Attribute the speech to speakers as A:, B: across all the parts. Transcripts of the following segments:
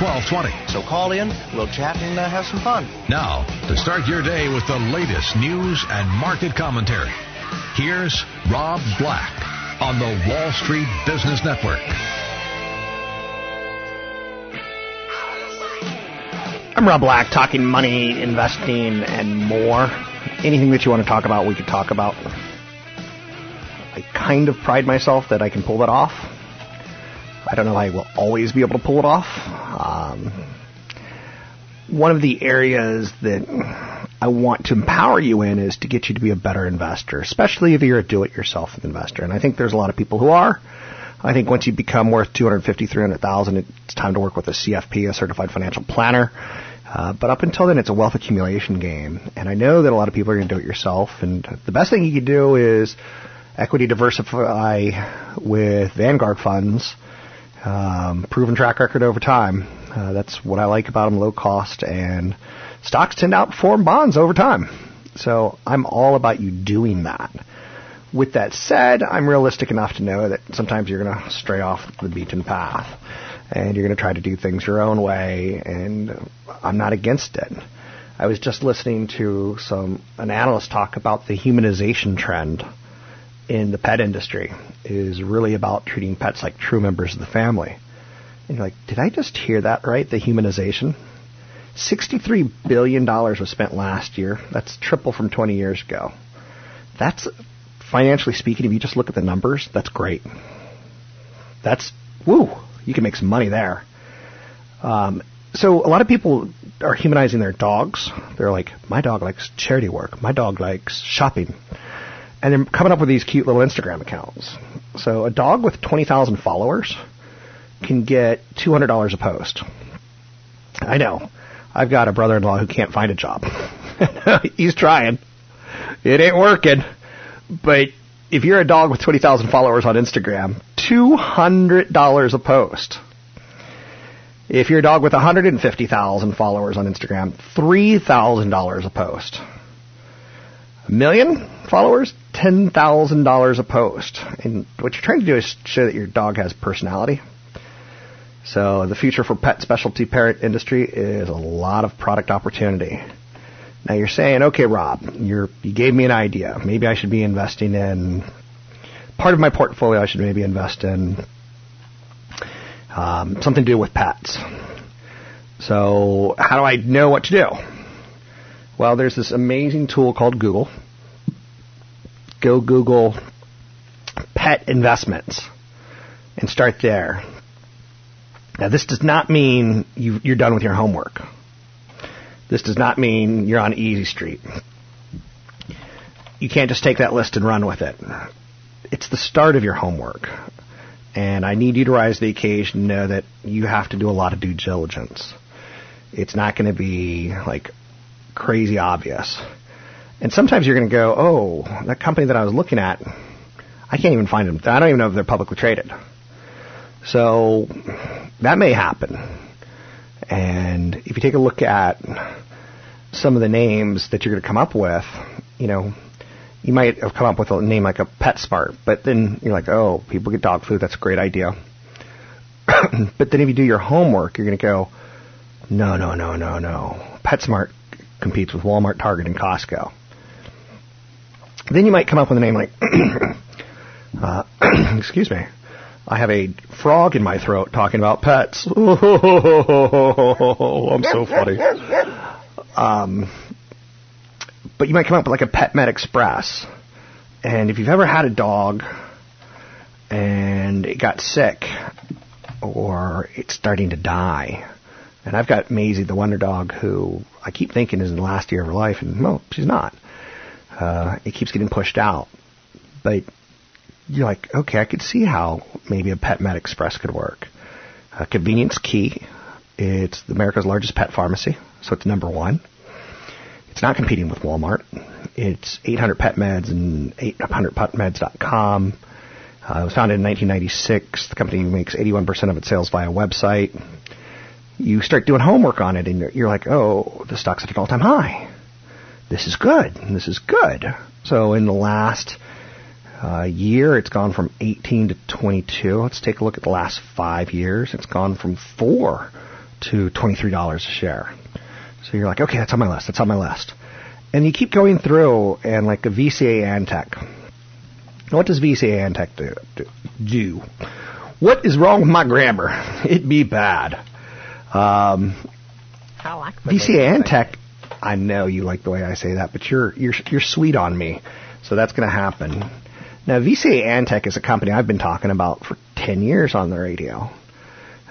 A: 1220.
B: So call in, we'll chat and uh, have some fun.
A: Now, to start your day with the latest news and market commentary, here's Rob Black on the Wall Street Business Network.
B: I'm Rob Black, talking money, investing, and more. Anything that you want to talk about, we could talk about. I kind of pride myself that I can pull that off. I don't know if I will always be able to pull it off. Um, one of the areas that I want to empower you in is to get you to be a better investor, especially if you're a do-it-yourself investor. And I think there's a lot of people who are. I think once you become worth 250, 300,000, it's time to work with a CFP, a certified financial planner. Uh, but up until then, it's a wealth accumulation game. And I know that a lot of people are going to do it yourself. And the best thing you can do is equity diversify with Vanguard funds, um, proven track record over time. Uh, that's what I like about them, low cost, and stocks tend to outperform bonds over time. So I'm all about you doing that. With that said, I'm realistic enough to know that sometimes you're going to stray off the beaten path and you're going to try to do things your own way, and I'm not against it. I was just listening to some an analyst talk about the humanization trend in the pet industry is really about treating pets like true members of the family. And you're like, did I just hear that right? The humanization? $63 billion was spent last year. That's triple from 20 years ago. That's, financially speaking, if you just look at the numbers, that's great. That's, woo, you can make some money there. Um, so a lot of people are humanizing their dogs. They're like, my dog likes charity work. My dog likes shopping. And they're coming up with these cute little Instagram accounts. So a dog with 20,000 followers can get $200 a post. I know. I've got a brother-in-law who can't find a job. He's trying. It ain't working. But if you're a dog with 20,000 followers on Instagram, $200 a post. If you're a dog with 150,000 followers on Instagram, $3,000 a post. Million followers, $10,000 a post. And what you're trying to do is show that your dog has personality. So the future for pet specialty parrot industry is a lot of product opportunity. Now you're saying, okay, Rob, you gave me an idea. Maybe I should be investing in part of my portfolio. I should maybe invest in um, something to do with pets. So how do I know what to do? Well, there's this amazing tool called Google. Go Google pet investments and start there. Now, this does not mean you, you're done with your homework. This does not mean you're on easy street. You can't just take that list and run with it. It's the start of your homework. And I need you to rise to the occasion to know that you have to do a lot of due diligence. It's not going to be like crazy obvious. And sometimes you're going to go, oh, that company that I was looking at, I can't even find them. I don't even know if they're publicly traded. So that may happen. And if you take a look at some of the names that you're going to come up with, you know, you might have come up with a name like a PetSmart, but then you're like, oh, people get dog food. That's a great idea. but then if you do your homework, you're going to go, no, no, no, no, no. PetSmart competes with Walmart, Target, and Costco. Then you might come up with a name like, uh, excuse me, I have a frog in my throat talking about pets. I'm so funny. Um, but you might come up with like a PetMed Express. And if you've ever had a dog and it got sick, or it's starting to die. And I've got Maisie, the wonder dog, who I keep thinking is in the last year of her life, and no, she's not. Uh, it keeps getting pushed out. But you're like, okay, I could see how maybe a PetMed Express could work. Uh, convenience key. It's America's largest pet pharmacy, so it's number one. It's not competing with Walmart. It's 800 Pet Meds and 800petmeds.com. Uh, it was founded in 1996. The company makes 81% of its sales via website. You start doing homework on it, and you're, you're like, oh, the stock's at an all-time high. This is good. This is good. So in the last uh, year, it's gone from 18 to 22. Let's take a look at the last five years. It's gone from four to $23 a share. So you're like, okay, that's on my list. That's on my list. And you keep going through, and like a VCA Antech. What does VCA Antech do? do? What is wrong with my grammar? It be bad. Um,
C: I like
B: VCA Antech. I know you like the way I say that, but you're you're you're sweet on me, so that's going to happen. Now, VCA Antech is a company I've been talking about for 10 years on the radio.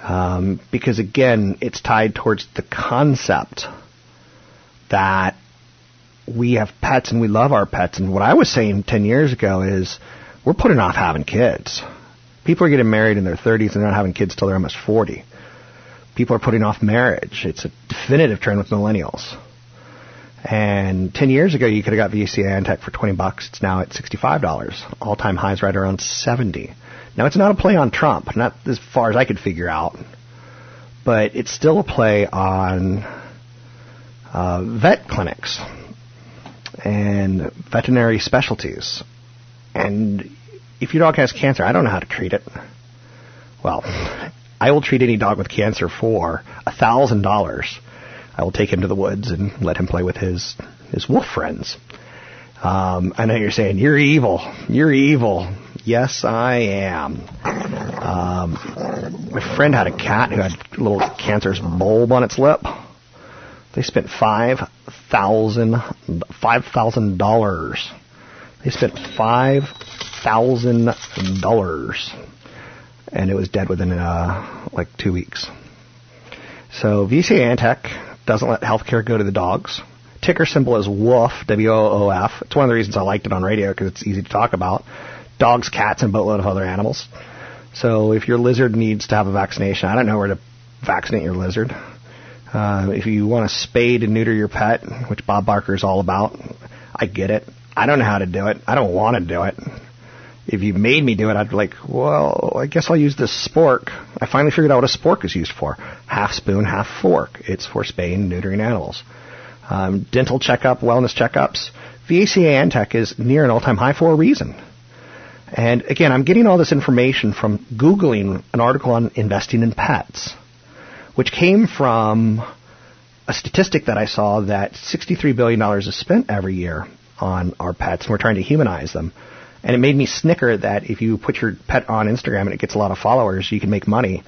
B: Um, because again, it's tied towards the concept that we have pets and we love our pets. And what I was saying 10 years ago is we're putting off having kids. People are getting married in their 30s and they're not having kids till they're almost 40. People are putting off marriage. It's a definitive trend with millennials. And 10 years ago, you could have got VCA Antech for 20 bucks. It's now at $65. All-time highs right around 70. Now, it's not a play on Trump, not as far as I could figure out, but it's still a play on uh, vet clinics and veterinary specialties. And if your dog has cancer, I don't know how to treat it. Well, I will treat any dog with cancer for a thousand dollars. I will take him to the woods and let him play with his his wolf friends. Um, I know you're saying you're evil. You're evil. Yes, I am. Um, my friend had a cat who had a little cancerous bulb on its lip. They spent five thousand five thousand dollars. They spent five thousand dollars, and it was dead within uh, like two weeks. So VCA Antech doesn't let healthcare go to the dogs. Ticker symbol is WOOF, W-O-O-F. It's one of the reasons I liked it on radio because it's easy to talk about. Dogs, cats, and boatload of other animals. So if your lizard needs to have a vaccination, I don't know where to vaccinate your lizard. Uh, if you want to spayed and neuter your pet, which Bob Barker is all about, I get it. I don't know how to do it. I don't want to do it. If you made me do it, I'd be like, well, I guess I'll use this spork. I finally figured out what a spork is used for. Half spoon, half fork. It's for spaying neutering animals. Um, dental checkup, wellness checkups. VACA Antec is near an all-time high for a reason. And again, I'm getting all this information from Googling an article on investing in pets which came from a statistic that I saw that $63 billion is spent every year on our pets, and we're trying to humanize them. And it made me snicker that if you put your pet on Instagram and it gets a lot of followers, you can make money.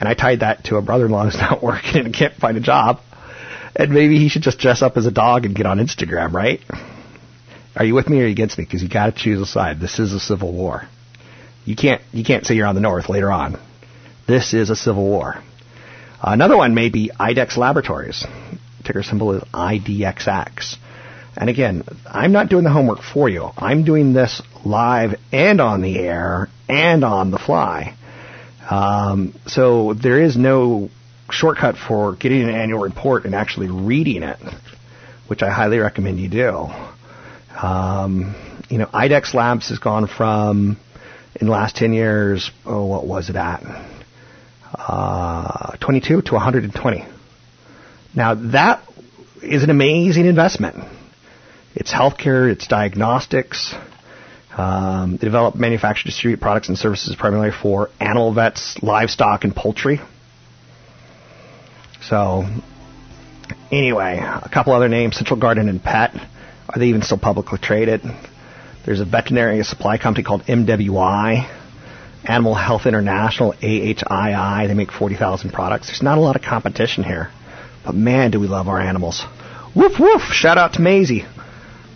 B: And I tied that to a brother-in-law who's not working and can't find a job. And maybe he should just dress up as a dog and get on Instagram, right? Are you with me or against me? Because you got to choose a side. This is a civil war. You can't you can't say you're on the north later on. This is a civil war. Another one may be IDEXX Laboratories. Ticker symbol is IDXX. And again, I'm not doing the homework for you. I'm doing this live and on the air and on the fly. Um, so there is no shortcut for getting an annual report and actually reading it, which I highly recommend you do. Um, you know, IDEXX Labs has gone from, in the last 10 years, oh, what was it at? uh, 22 to 120. Now that is an amazing investment. It's healthcare, it's diagnostics. Um, they develop, manufacture, distribute products and services primarily for animal vets, livestock, and poultry. So, anyway, a couple other names: Central Garden and Pet. Are they even still publicly traded? There's a veterinary supply company called MWI Animal Health International, AHII. They make 40,000 products. There's not a lot of competition here. But man, do we love our animals. Woof woof! Shout out to Maisie.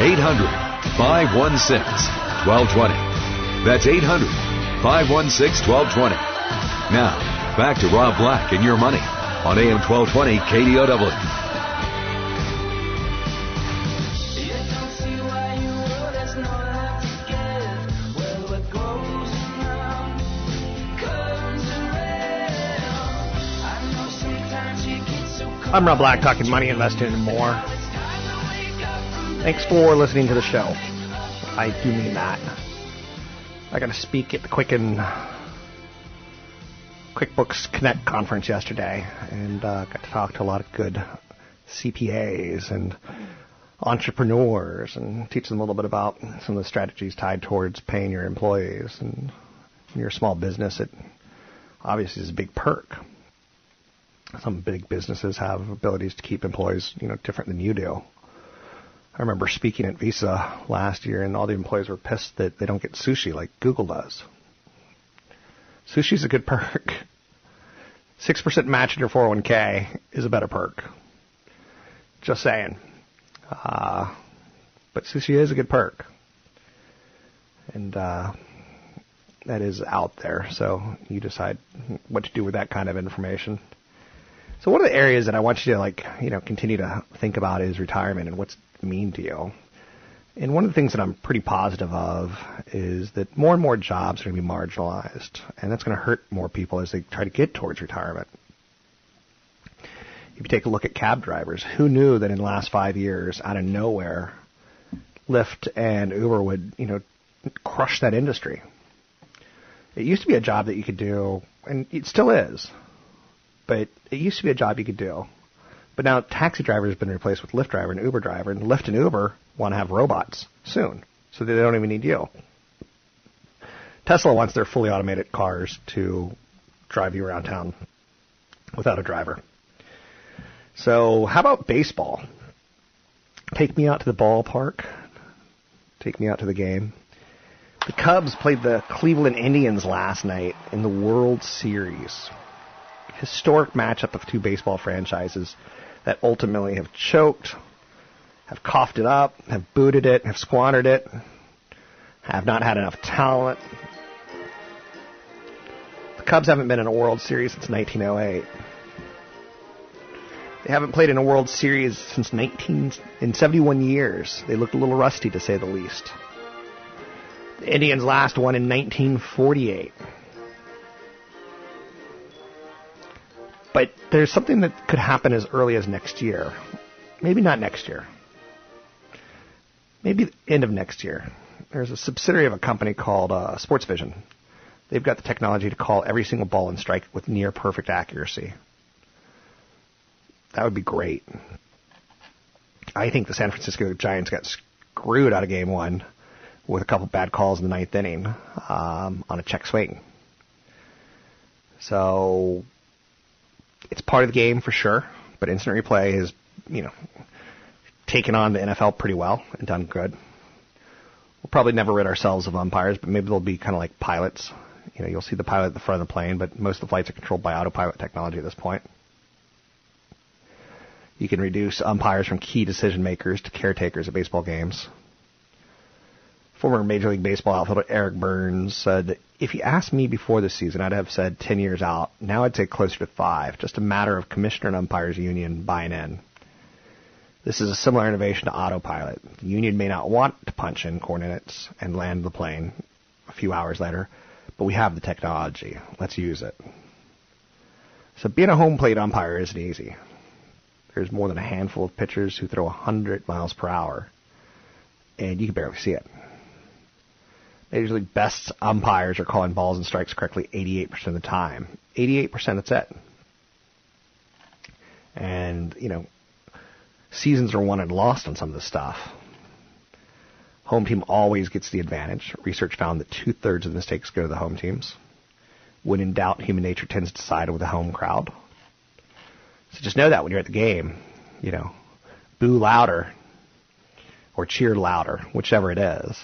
C: 800 516 1220. That's 800 516 1220. Now, back to Rob Black and your money on AM 1220 KDOW.
B: I'm Rob Black, talking money, investing, and more. Thanks for listening to the show. I do mean that. I got to speak at the Quicken QuickBooks Connect conference yesterday, and uh, got to talk to a lot of good CPAs and entrepreneurs, and teach them a little bit about some of the strategies tied towards paying your employees. And your small business, it obviously is a big perk some big businesses have abilities to keep employees, you know, different than you do. I remember speaking at Visa last year, and all the employees were pissed that they don't get sushi like Google does. Sushi's a good perk. Six percent match in your 401k is a better perk. Just saying. Uh, but sushi is a good perk, and uh, that is out there. So you decide what to do with that kind of information. So one of the areas that I want you to like, you know, continue to think about is retirement and what's mean to you. And one of the things that I'm pretty positive of is that more and more jobs are going to be marginalized, and that's going to hurt more people as they try to get towards retirement. If you take a look at cab drivers, who knew that in the last five years, out of nowhere, Lyft and Uber would, you know, crush that industry? It used to be a job that you could do, and it still is, but it used to be a job you could do. But now taxi driver has been replaced with Lyft driver and Uber driver, and Lyft and Uber want to have robots soon, so they don't even need you. Tesla wants their fully automated cars to drive you around town without a driver. So, how about baseball? Take me out to the ballpark. Take me out to the game. The Cubs played the Cleveland Indians last night in the World Series historic matchup of two baseball franchises that ultimately have choked, have coughed it up, have booted it, have squandered it, have not had enough talent. The Cubs haven't been in a World Series since 1908. They haven't played in a World Series since 19 in 71 years. They look a little rusty to say the least. The Indians last won in 1948. But there's something that could happen as early as next year. Maybe not next year. Maybe the end of next year. There's a subsidiary of a company called uh, Sports Vision. They've got the technology to call every single ball and strike with near perfect accuracy. That would be great. I think the San Francisco Giants got screwed out of game one with a couple bad calls in the ninth inning um, on a check swing. So it's part of the game for sure, but instant replay has, you know, taken on the NFL pretty well and done good. We'll probably never rid ourselves of umpires, but maybe they'll be kind of like pilots. You know, you'll see the pilot at the front of the plane, but most of the flights are controlled by autopilot technology at this point. You can reduce umpires from key decision makers to caretakers at baseball games. Former Major League Baseball outfielder Eric Byrnes said, if you asked me before the season, I'd have said 10 years out. Now I'd say closer to five. Just a matter of commissioner and umpires union buying in. This is a similar innovation to autopilot. The union may not want to punch in coordinates and land the plane a few hours later, but we have the technology. Let's use it. So being a home plate umpire isn't easy. There's more than a handful of pitchers who throw 100 miles per hour, and you can barely see it. Major League best umpires are calling balls and strikes correctly 88% of the time. 88%, that's it. And, you know, seasons are won and lost on some of this stuff. Home team always gets the advantage. Research found that two thirds of the mistakes go to the home teams. When in doubt, human nature tends to side with the home crowd. So just know that when you're at the game, you know, boo louder or cheer louder, whichever it is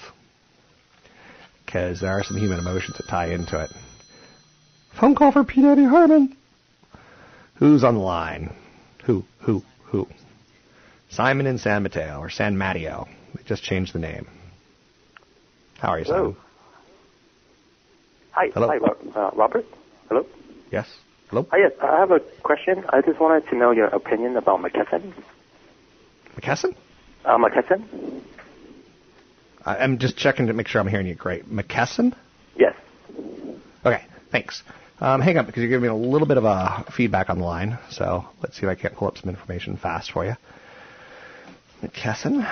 B: because there are some human emotions that tie into it. Phone call for P. Daddy Harmon. Who's on the line? Who? Who? Who? Simon in San Mateo or San Mateo. They just changed the name. How are you,
D: Hello.
B: Simon?
D: Hi,
B: Hello.
D: hi, uh, Robert. Hello.
B: Yes. Hello.
D: Hi, yes, I have a question. I just wanted to know your opinion about McKesson.
B: McKesson?
D: Uh, McKesson?
B: I'm just checking to make sure I'm hearing you great. McKesson?
D: Yes.
B: Okay, thanks. Um, hang on, because you're giving me a little bit of a feedback on the line. So let's see if I can't pull up some information fast for you. McKesson,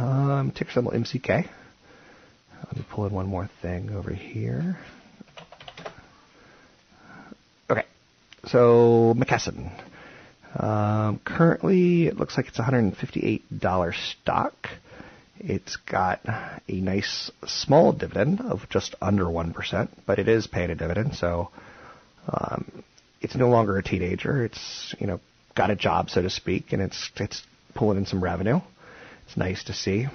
B: um, ticker symbol MCK. Let me pull in one more thing over here. Okay, so McKesson. Um, currently, it looks like it's $158 stock. It's got a nice small dividend of just under 1%, but it is paying a dividend, so um, it's no longer a teenager. It's, you know, got a job, so to speak, and it's, it's pulling in some revenue. It's nice to see.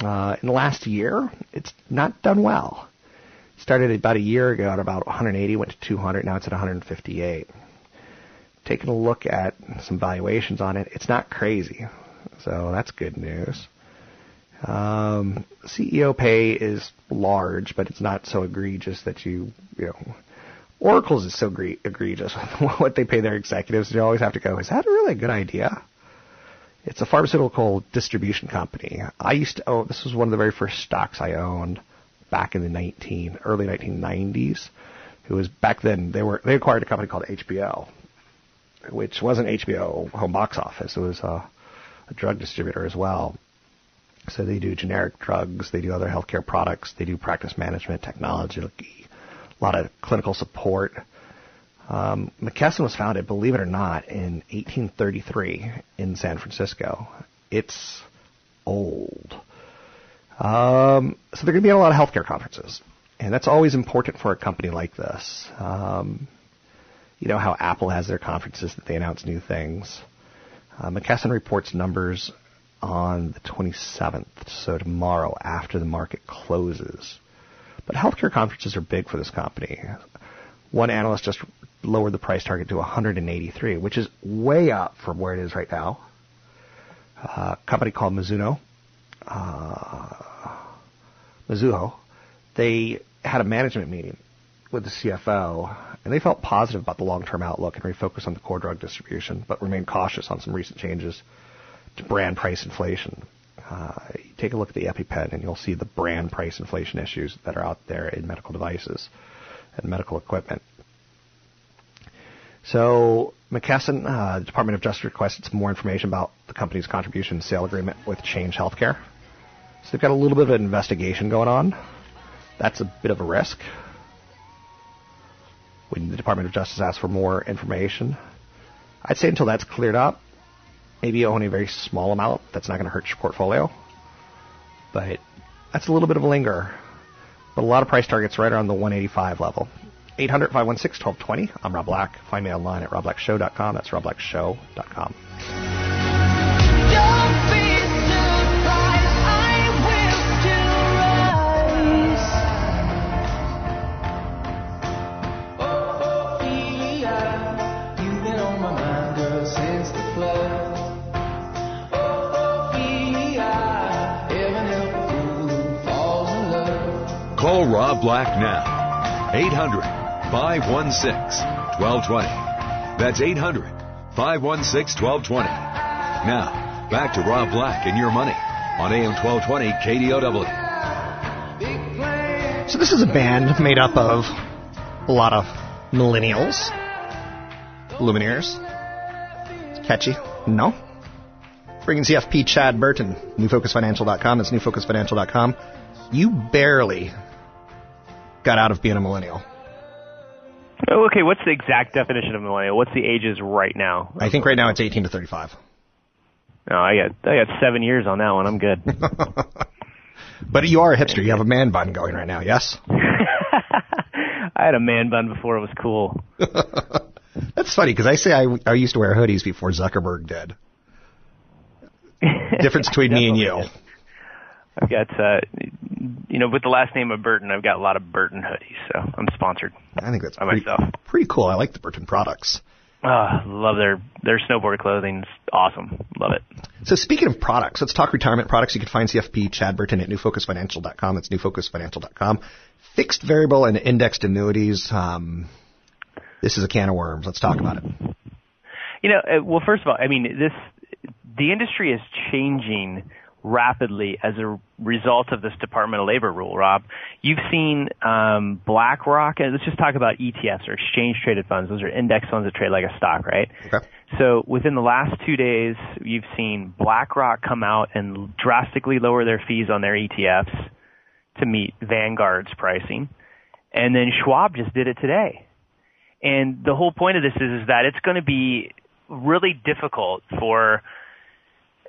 B: Uh, in the last year, it's not done well. Started about a year ago at about 180, went to 200, now it's at 158. Taking a look at some valuations on it, it's not crazy. So that's good news. Um, CEO pay is large, but it's not so egregious that you, you know, Oracle's is so gre- egregious with what they pay their executives. You always have to go, is that a really a good idea? It's a pharmaceutical distribution company. I used to own, this was one of the very first stocks I owned back in the 19, early 1990s. It was back then, they were, they acquired a company called HBO, which wasn't HBO home box office. It was a, a drug distributor as well. So they do generic drugs, they do other healthcare products, they do practice management, technology, a lot of clinical support. Um, McKesson was founded, believe it or not, in 1833 in San Francisco. It's old. Um, so they're going to be at a lot of healthcare conferences, and that's always important for a company like this. Um, you know how Apple has their conferences that they announce new things. Uh, McKesson reports numbers on the 27th, so tomorrow after the market closes. But healthcare conferences are big for this company. One analyst just lowered the price target to 183, which is way up from where it is right now. Uh, a company called Mizuno, uh, Mizuho, they had a management meeting with the CFO, and they felt positive about the long-term outlook and refocus on the core drug distribution, but remained cautious on some recent changes to brand price inflation. Uh, take a look at the EpiPen, and you'll see the brand price inflation issues that are out there in medical devices and medical equipment. So McKesson, uh, the Department of Justice requested some more information about the company's contribution sale agreement with Change Healthcare. So they've got a little bit of an investigation going on. That's a bit of a risk. When the Department of Justice asks for more information, I'd say until that's cleared up, maybe you own a very small amount. That's not going to hurt your portfolio. But that's a little bit of a linger. But a lot of price targets right around the 185 level. 800 516 1220. I'm Rob Black. Find me online at robblackshow.com. That's robblackshow.com.
C: Call Rob Black now. 800 516 1220. That's 800 516 1220. Now, back to Rob Black and your money on AM 1220 KDOW.
B: So this is a band made up of a lot of millennials, Lumineers. It's catchy. No? Bringing CFP Chad Burton, newfocusfinancial.com. That's newfocusfinancial.com. You barely got out of being a millennial.
E: Oh, Okay, what's the exact definition of millennial? What's the ages right now?
B: I think right now it's 18 to 35.
E: Oh, I got I got seven years on that one. I'm good.
B: But you are a hipster. You have a man bun going right now, yes?
E: I had a man bun before it was cool.
B: That's funny because I say I, I used to wear hoodies before Zuckerberg did. Difference between me and you.
E: Definitely I've got, uh, you know, with the last name of Burton, I've got a lot of Burton hoodies, so I'm sponsored.
B: I think that's
E: By
B: pretty,
E: myself.
B: pretty cool. I like the Burton products.
E: Ah, love their their snowboard clothing. It's awesome. Love it.
B: So speaking of products, let's talk retirement products. You can find CFP Chad Burton at newfocusfinancial.com. That's newfocusfinancial.com. Fixed variable and indexed annuities. Um, this is a can of worms. Let's talk about it.
E: You know, uh, well, first of all, I mean, this the industry is changing rapidly as a result of this Department of Labor rule. Rob, you've seen um, BlackRock. And let's just talk about ETFs or exchange traded funds. Those are index funds that trade like a stock, right?
B: Okay.
E: So within the last two days, you've seen BlackRock come out and drastically lower their fees on their ETFs to meet Vanguard's pricing, and then Schwab just did it today. And the whole point of this is, is that it's going to be really difficult for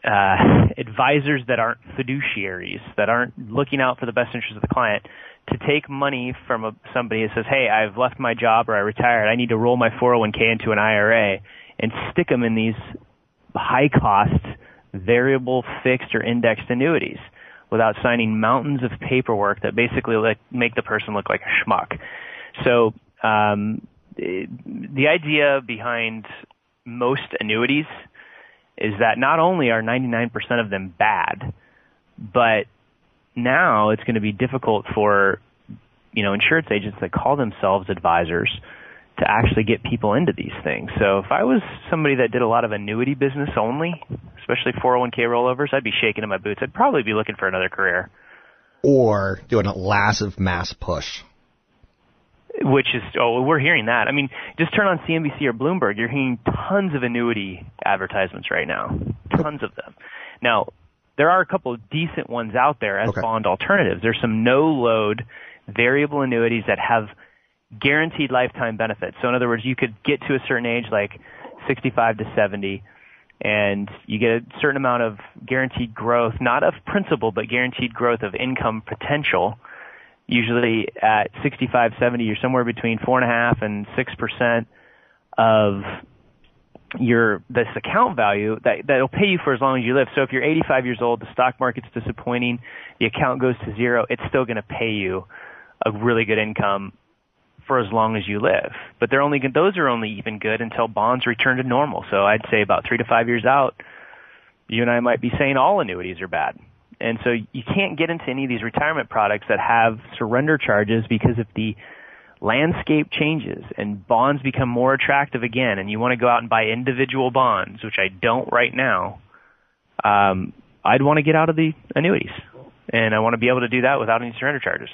E: uh, advisors that aren't fiduciaries, that aren't looking out for the best interest of the client, to take money from a, somebody that says, "Hey, I've left my job or I retired. I need to roll my 401k into an IRA," and stick them in these high-cost variable, fixed, or indexed annuities without signing mountains of paperwork that basically make the person look like a schmuck. So um, the idea behind most annuities is that not only are 99% of them bad, but now it's going to be difficult for you know insurance agents that call themselves advisors to actually get people into these things. So if I was somebody that did a lot of annuity business only, especially 401k rollovers, I'd be shaking in my boots. I'd probably be looking for another career,
B: Or doing a massive mass push.
E: Which is oh, we're hearing that. I mean, just turn on CNBC or Bloomberg, you're hearing tons of annuity advertisements right now. Tons of them. Now, there are a couple of decent ones out there as
B: Okay.
E: bond alternatives. There's some no load variable annuities that have guaranteed lifetime benefits. So in other words, you could get to a certain age like 65 to 70 and you get a certain amount of guaranteed growth, not of principal, but guaranteed growth of income potential. Usually at 65, 70, you're somewhere between four and a half and six percent of your this account value that that'll pay you for as long as you live. So if you're 85 years old, the stock market's disappointing, the account goes to zero, it's still going to pay you a really good income for as long as you live. But they're only those are only even good until bonds return to normal. So I'd say about 3 to 5 years out, you and I might be saying all annuities are bad. And so you can't get into any of these retirement products that have surrender charges because if the landscape changes and bonds become more attractive again and you want to go out and buy individual bonds, which I don't right now, um, I'd want to get out of the annuities. And I want to be able to do that without any surrender charges.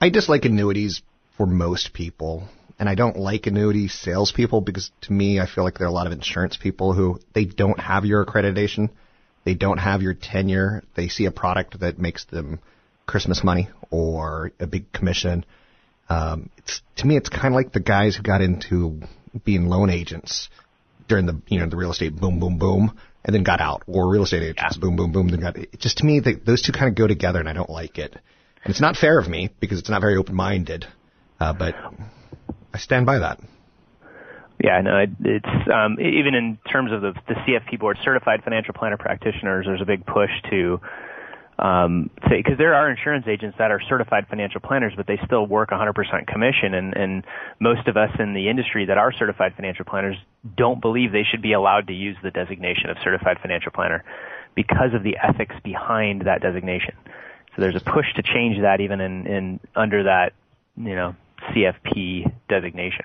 B: I dislike annuities for most people, and I don't like annuity salespeople because to me, I feel like there are a lot of insurance people who they don't have your accreditation, they don't have your tenure, they see a product that makes them Christmas money or a big commission. Um, it's to me, it's kind of like the guys who got into being loan agents during the you know the real estate boom boom boom and then got out, or real estate agents boom boom boom then got. It just to me, they, those two kind of go together, and I don't like it. And it's not fair of me because it's not very open minded. Uh, but I stand by that.
E: Yeah, no, it, it's um, even in terms of the, the CFP board, certified financial planner practitioners. There's a big push to um, say because there are insurance agents that are certified financial planners, but they still work 100% commission, and, and most of us in the industry that are certified financial planners don't believe they should be allowed to use the designation of certified financial planner because of the ethics behind that designation. So there's a push to change that even in, in under that you know CFP designation.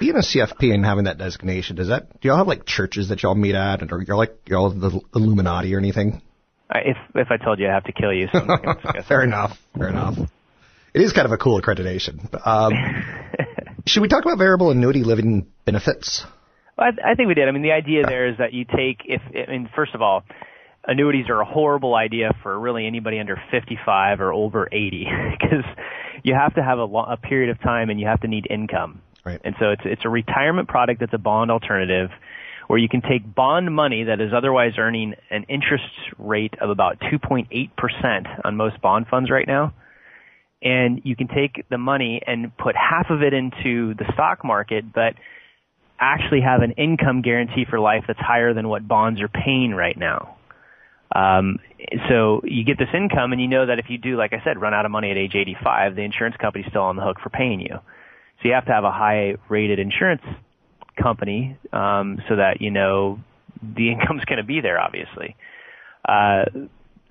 B: Being a CFP and having that designation, does that do y'all have like churches that y'all meet at, and are you're like y'all the Illuminati or anything?
E: I- If if I told you, I'd have to kill you. So I'm not gonna discuss
B: Fair enough. Fair enough. It is kind of a cool accreditation. Um, should we talk about variable annuity living benefits?
E: Well, I, I think we did. I mean, the idea there is that you take if I mean, first of all, annuities are a horrible idea for really anybody under 55 or over 80 because you have to have a, lo- a period of time and you have to need income.
B: Right.
E: And so it's it's a retirement product that's a bond alternative where you can take bond money that is otherwise earning an interest rate of about 2.8% on most bond funds right now. And you can take the money and put half of it into the stock market, but actually have an income guarantee for life that's higher than what bonds are paying right now. Um, so you get this income, and you know that if you do, like I said, run out of money at age 85, the insurance company's still on the hook for paying you. So you have to have a high rated insurance company um, so that you know the income's going to be there, obviously. Uh,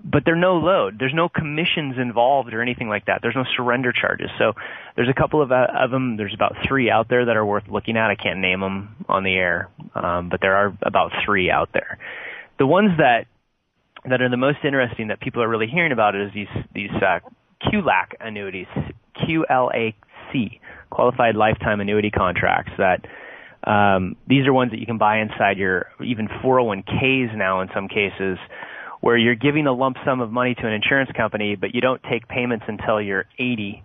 E: but they're no load. There's no commissions involved or anything like that. There's no surrender charges. So there's a couple of, uh, of them. There's about three out there that are worth looking at. I can't name them on the air, um, but there are about three out there. The ones that that are the most interesting that people are really hearing about is these these uh, QLAC annuities, QLAC, qualified lifetime annuity contracts. That um, these are ones that you can buy inside your even 401ks now in some cases, where you're giving a lump sum of money to an insurance company, but you don't take payments until you're 80.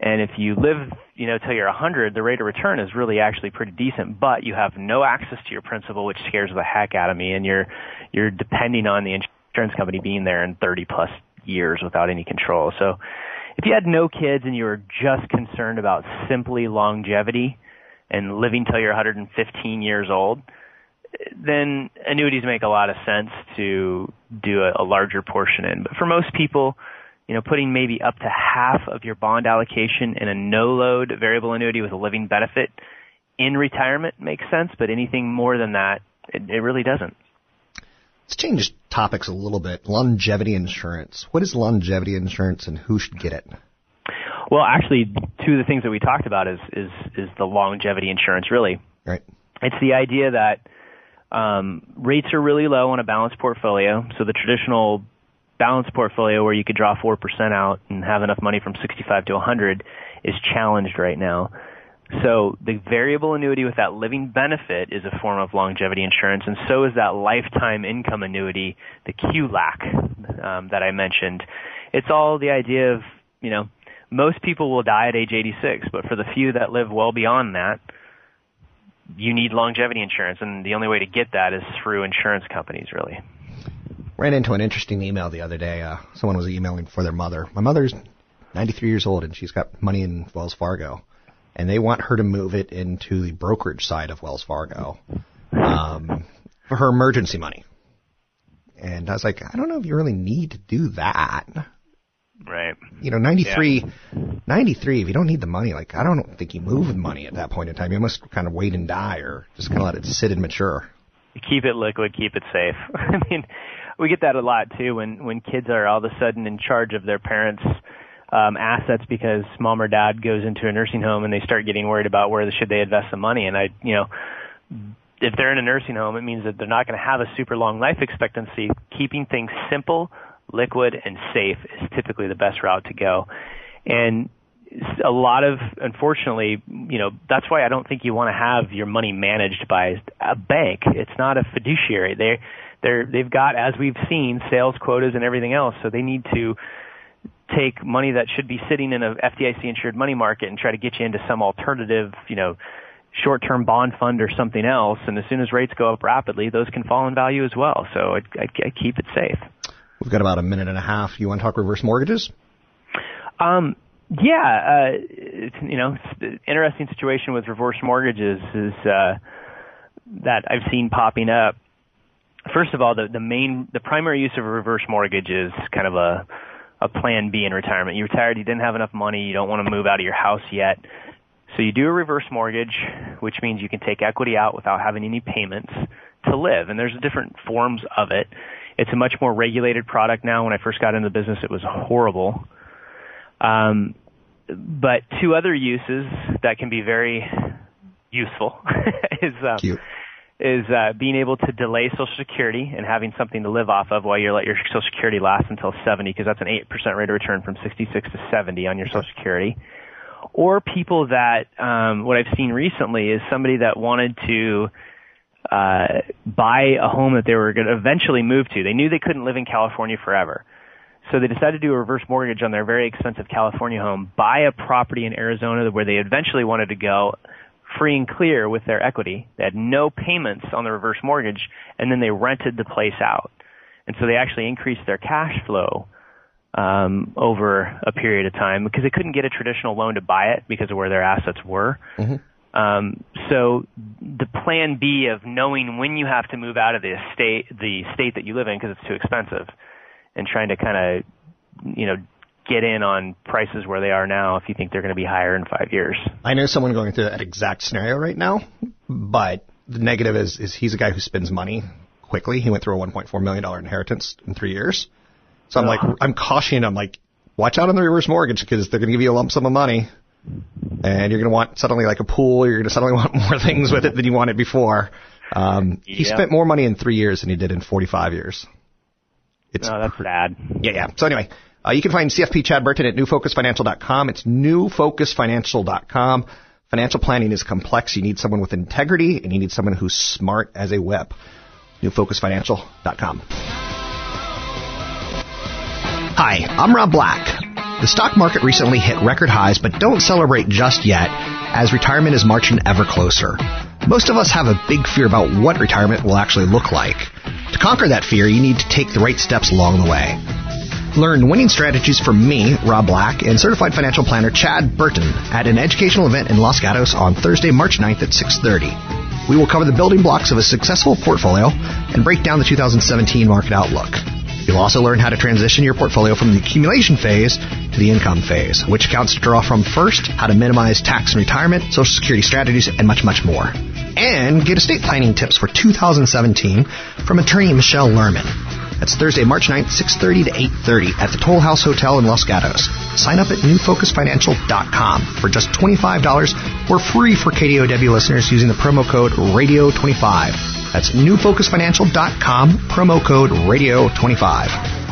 E: And if you live, you know, till you're 100, the rate of return is really actually pretty decent, but you have no access to your principal, which scares the heck out of me. And you're you're depending on the insurance company being there in 30 plus years without any control. So, if you had no kids and you were just concerned about simply longevity and living till you're 115 years old, then annuities make a lot of sense to do a, a larger portion in. But for most people, you know, putting maybe up to half of your bond allocation in a no load variable annuity with a living benefit in retirement makes sense, but anything more than that, it, it really doesn't.
B: Let's change topics a little bit. Longevity insurance. What is longevity insurance and who should get it?
E: Well, actually, two of the things that we talked about is is is the longevity insurance. Really,
B: Right.
E: it's the idea that um, rates are really low on a balanced portfolio. So the traditional balanced portfolio, where you could draw four percent out and have enough money from 65 to 100, is challenged right now. So the variable annuity with that living benefit is a form of longevity insurance, and so is that lifetime income annuity, the QLAC um, that I mentioned. It's all the idea of you know most people will die at age 86, but for the few that live well beyond that, you need longevity insurance, and the only way to get that is through insurance companies, really.
B: Ran into an interesting email the other day. Uh, someone was emailing for their mother. My mother's 93 years old and she's got money in Wells Fargo, and they want her to move it into the brokerage side of Wells Fargo um, for her emergency money. And I was like, I don't know if you really need to do that.
E: Right.
B: You know, 93, 93, if you don't need the money, like, I don't think you move the money at that point in time. You must kind of wait and die or just kind of let it sit and mature.
E: Keep it liquid, keep it safe. I mean, we get that a lot too when when kids are all of a sudden in charge of their parents' um, assets because mom or dad goes into a nursing home and they start getting worried about where should they invest the money. And I, you know, if they're in a nursing home, it means that they're not going to have a super long life expectancy. Keeping things simple, liquid, and safe is typically the best route to go. And a lot of, unfortunately, you know, that's why I don't think you want to have your money managed by a bank. It's not a fiduciary. They, they're, they've got, as we've seen, sales quotas and everything else. So they need to take money that should be sitting in a FDIC insured money market and try to get you into some alternative, you know, short-term bond fund or something else. And as soon as rates go up rapidly, those can fall in value as well. So I, I, I keep it safe.
B: We've got about a minute and a half. You want to talk reverse mortgages?
E: Um, yeah, uh, it's, you know, it's interesting situation with reverse mortgages is uh, that I've seen popping up. First of all, the the main, the primary use of a reverse mortgage is kind of a a plan B in retirement. You retired, you didn't have enough money, you don't want to move out of your house yet. So you do a reverse mortgage, which means you can take equity out without having any payments to live. And there's different forms of it. It's a much more regulated product now. When I first got into the business, it was horrible. Um, but two other uses that can be very useful is
B: Cute.
E: Is uh, being able to delay Social Security and having something to live off of while you let your Social Security last until 70, because that's an 8% rate of return from 66 to 70 on your Social Security. Or people that, um, what I've seen recently is somebody that wanted to uh, buy a home that they were going to eventually move to. They knew they couldn't live in California forever. So they decided to do a reverse mortgage on their very expensive California home, buy a property in Arizona where they eventually wanted to go, free and clear with their equity. They had no payments on the reverse mortgage, and then they rented the place out. And so they actually increased their cash flow um, over a period of time because they couldn't get a traditional loan to buy it because of where their assets were. Um, so the plan B of knowing when you have to move out of the state, the state that you live in because it's too expensive, and trying to kind of, you know, get in on prices where they are now if you think they're going to be higher in five years.
B: I know someone going through that exact scenario right now, but the negative is is he's a guy who spends money quickly. He went through a 1.4 million dollar inheritance in three years. So I'm like, I'm cautioning him, like, watch out on the reverse mortgage because they're going to give you a lump sum of money, and you're going to want suddenly like a pool. You're going to suddenly want more things with it than you wanted before. Um, He spent more money in three years than he did in 45 years. It's
E: No, that's bad.
B: yeah, yeah. So anyway, uh, you can find CFP Chad Burton at newfocusfinancial.com. It's newfocusfinancial.com. Financial planning is complex. You need someone with integrity, and you need someone who's smart as a whip. Newfocusfinancial.com. Hi, I'm Rob Black. The stock market recently hit record highs, but don't celebrate just yet, as retirement is marching ever closer. Most of us have a big fear about what retirement will actually look like. To conquer that fear, you need to take the right steps along the way. Learn winning strategies from me, Rob Black, and certified financial planner Chad Burton at an educational event in Los Gatos on Thursday, March 9th at 6:30. We will cover the building blocks of a successful portfolio and break down the 2017 market outlook. You'll also learn how to transition your portfolio from the accumulation phase to the income phase, which accounts to draw from first, how to minimize tax and retirement, social security strategies, and much, much more. And get estate planning tips for 2017 from attorney Michelle Lerman. That's Thursday, March 9th, 6.30 to 8.30 at the Toll House Hotel in Los Gatos. Sign up at newfocusfinancial.com for just $25 or free for KDOW listeners using the promo code RADIO25. That's newfocusfinancial.com, promo code RADIO25.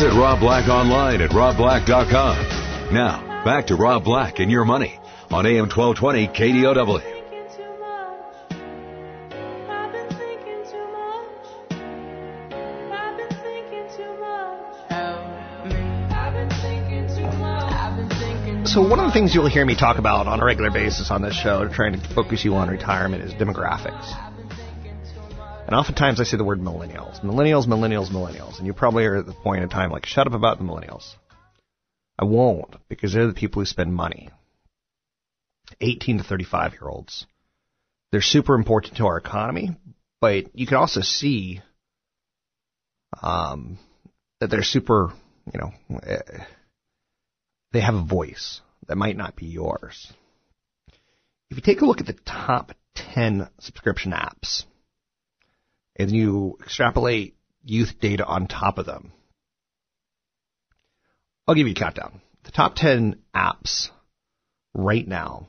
C: Visit Rob Black online at robblack.com. Now, back to Rob Black and your money on AM 1220 KDOW.
B: So one of the things you'll hear me talk about on a regular basis on this show, trying to focus you on retirement, is demographics. And oftentimes I say the word millennials. Millennials, millennials, millennials. And you probably are at the point in time like, shut up about the millennials. I won't, because they're the people who spend money. 18 to 35 year olds. They're super important to our economy, but you can also see um, that they're super, you know, they have a voice that might not be yours. If you take a look at the top 10 subscription apps and you extrapolate youth data on top of them, I'll give you a countdown. The top 10 apps right now,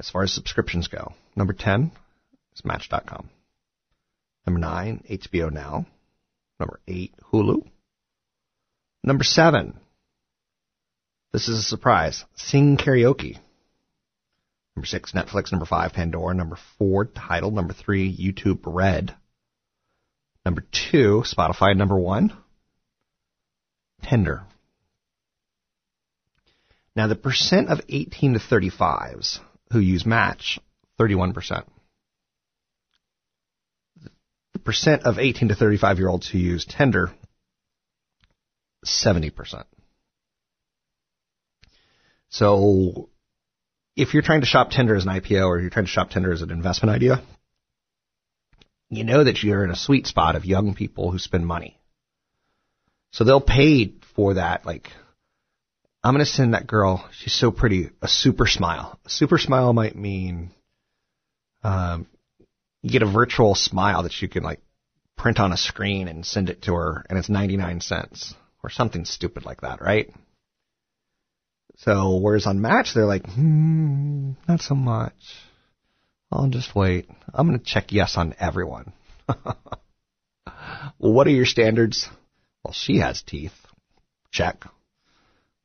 B: as far as subscriptions go, number 10 is Match.com. Number 9, HBO Now. Number 8, Hulu. Number 7, this is a surprise, Sing Karaoke. Number 6, Netflix. Number 5, Pandora. Number 4, Tidal. Number 3, YouTube Red. Number 2, Spotify. Number 1, Tinder. Now, the percent of 18 to 35s who use Match, 31%. The percent of 18 to 35 year olds who use Tinder, 70%. So, if you're trying to shop Tinder as an IPO or you're trying to shop Tinder as an investment idea, you know that you're in a sweet spot of young people who spend money. So they'll pay for that, like, I'm going to send that girl, she's so pretty, a super smile. A super smile might mean um, you get a virtual smile that you can, like, print on a screen and send it to her, and it's 99 cents or something stupid like that, right? So, whereas on Match, they're like, hmm, not so much. I'll just wait. I'm going to check yes on everyone. well, what are your standards? Well, she has teeth. Check.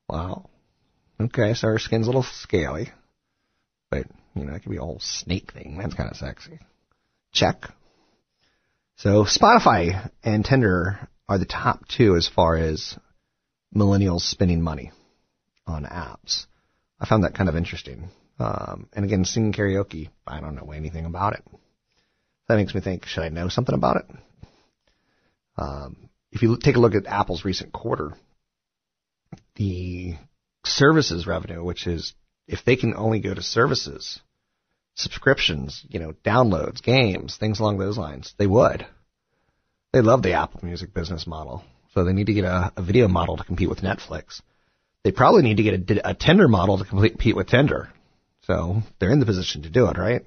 B: Wow. Okay, so her skin's a little scaly. But, you know, it could be a whole snake thing. That's kind of sexy. Check. So Spotify and Tinder are the top two as far as millennials spending money on apps. I found that kind of interesting. Um, and again, singing karaoke, I don't know anything about it. That makes me think, should I know something about it? Um, if you take a look at Apple's recent quarter, the services revenue, which is if they can only go to services, subscriptions, you know, downloads, games, things along those lines, they would. They love the Apple Music business model. So they need to get a, a video model to compete with Netflix. They probably need to get a, a Tinder model to compete with Tinder. So they're in the position to do it, right?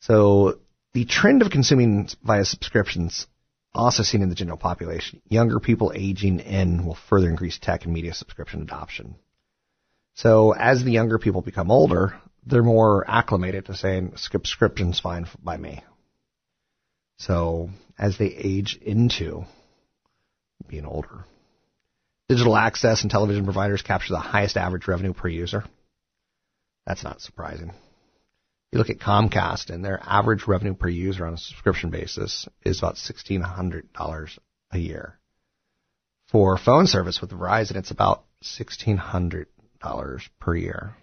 B: So the trend of consuming via subscriptions also seen in the general population. Younger people aging in will further increase tech and media subscription adoption. So as the younger people become older, they're more acclimated to saying subscription's fine by me. So as they age into being older, digital access and television providers capture the highest average revenue per user. That's not surprising. You look at Comcast and their average revenue per user on a subscription basis is about $1,600 a year. For phone service with Verizon, it's about $1,600 per year.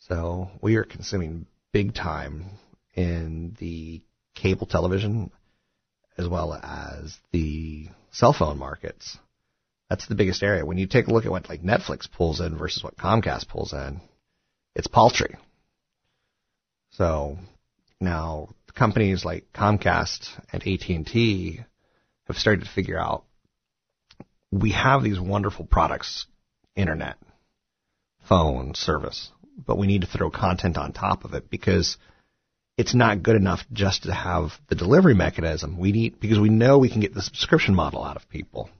B: So we are consuming big time in the cable television as well as the cell phone markets. That's the biggest area. When you take a look at what like Netflix pulls in versus what Comcast pulls in, it's paltry. So now companies like Comcast and AT&T have started to figure out we have these wonderful products, internet, phone, service, but we need to throw content on top of it because it's not good enough just to have the delivery mechanism. We need because we know we can get the subscription model out of people.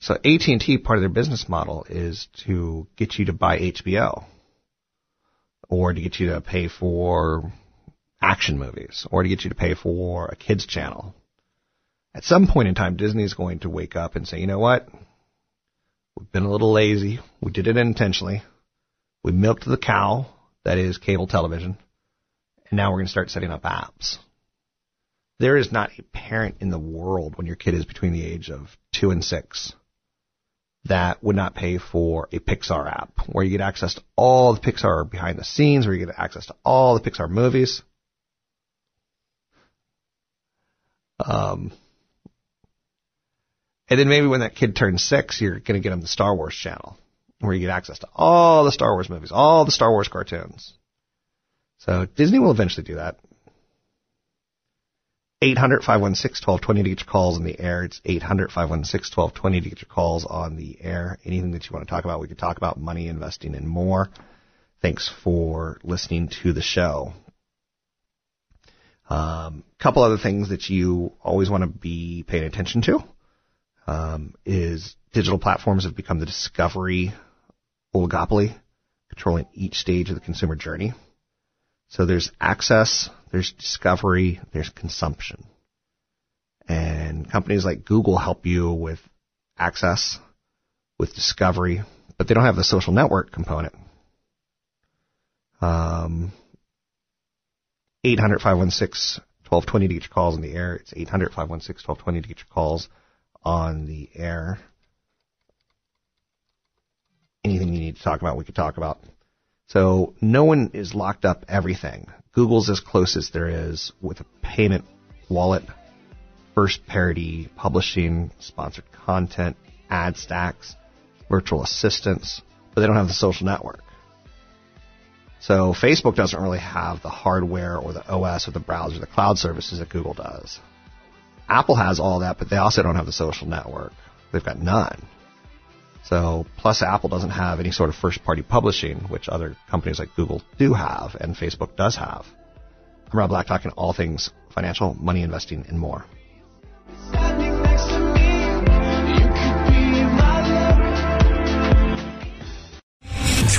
B: So AT&T part of their business model is to get you to buy HBO or to get you to pay for action movies, or to get you to pay for a kids channel. At some point in time, Disney is going to wake up and say, you know what? We've been a little lazy. We did it intentionally. We milked the cow that is cable television, and now we're going to start setting up apps. There is not a parent in the world when your kid is between the age of two and six that would not pay for a Pixar app where you get access to all the Pixar behind the scenes, where you get access to all the Pixar movies. Um, and then maybe when that kid turns six, you're going to get him the Star Wars channel where you get access to all the Star Wars movies, all the Star Wars cartoons. So Disney will eventually do that. 800 516 1220 to get your calls on the air. It's 800 516 1220 to get your calls on the air. Anything that you want to talk about, we could talk about money, investing, and more. Thanks for listening to the show. A um, couple other things that you always want to be paying attention to um, is digital platforms have become the discovery oligopoly, controlling each stage of the consumer journey. So there's access, there's discovery, there's consumption. And companies like Google help you with access, with discovery, but they don't have the social network component. Um, 800 516 1220 to get your calls on the air. It's 800 516 1220 to get your calls on the air. Anything you need to talk about, we could talk about. So no one is locked up everything. Google's as close as there is with a payment wallet, first party publishing, sponsored content, ad stacks, virtual assistants, but they don't have the social network. So Facebook doesn't really have the hardware or the OS or the browser, the cloud services that Google does. Apple has all that, but they also don't have the social network. They've got none. So, plus Apple doesn't have any sort of first party publishing, which other companies like Google do have and Facebook does have. I'm Rob Black talking all things financial, money investing, and more.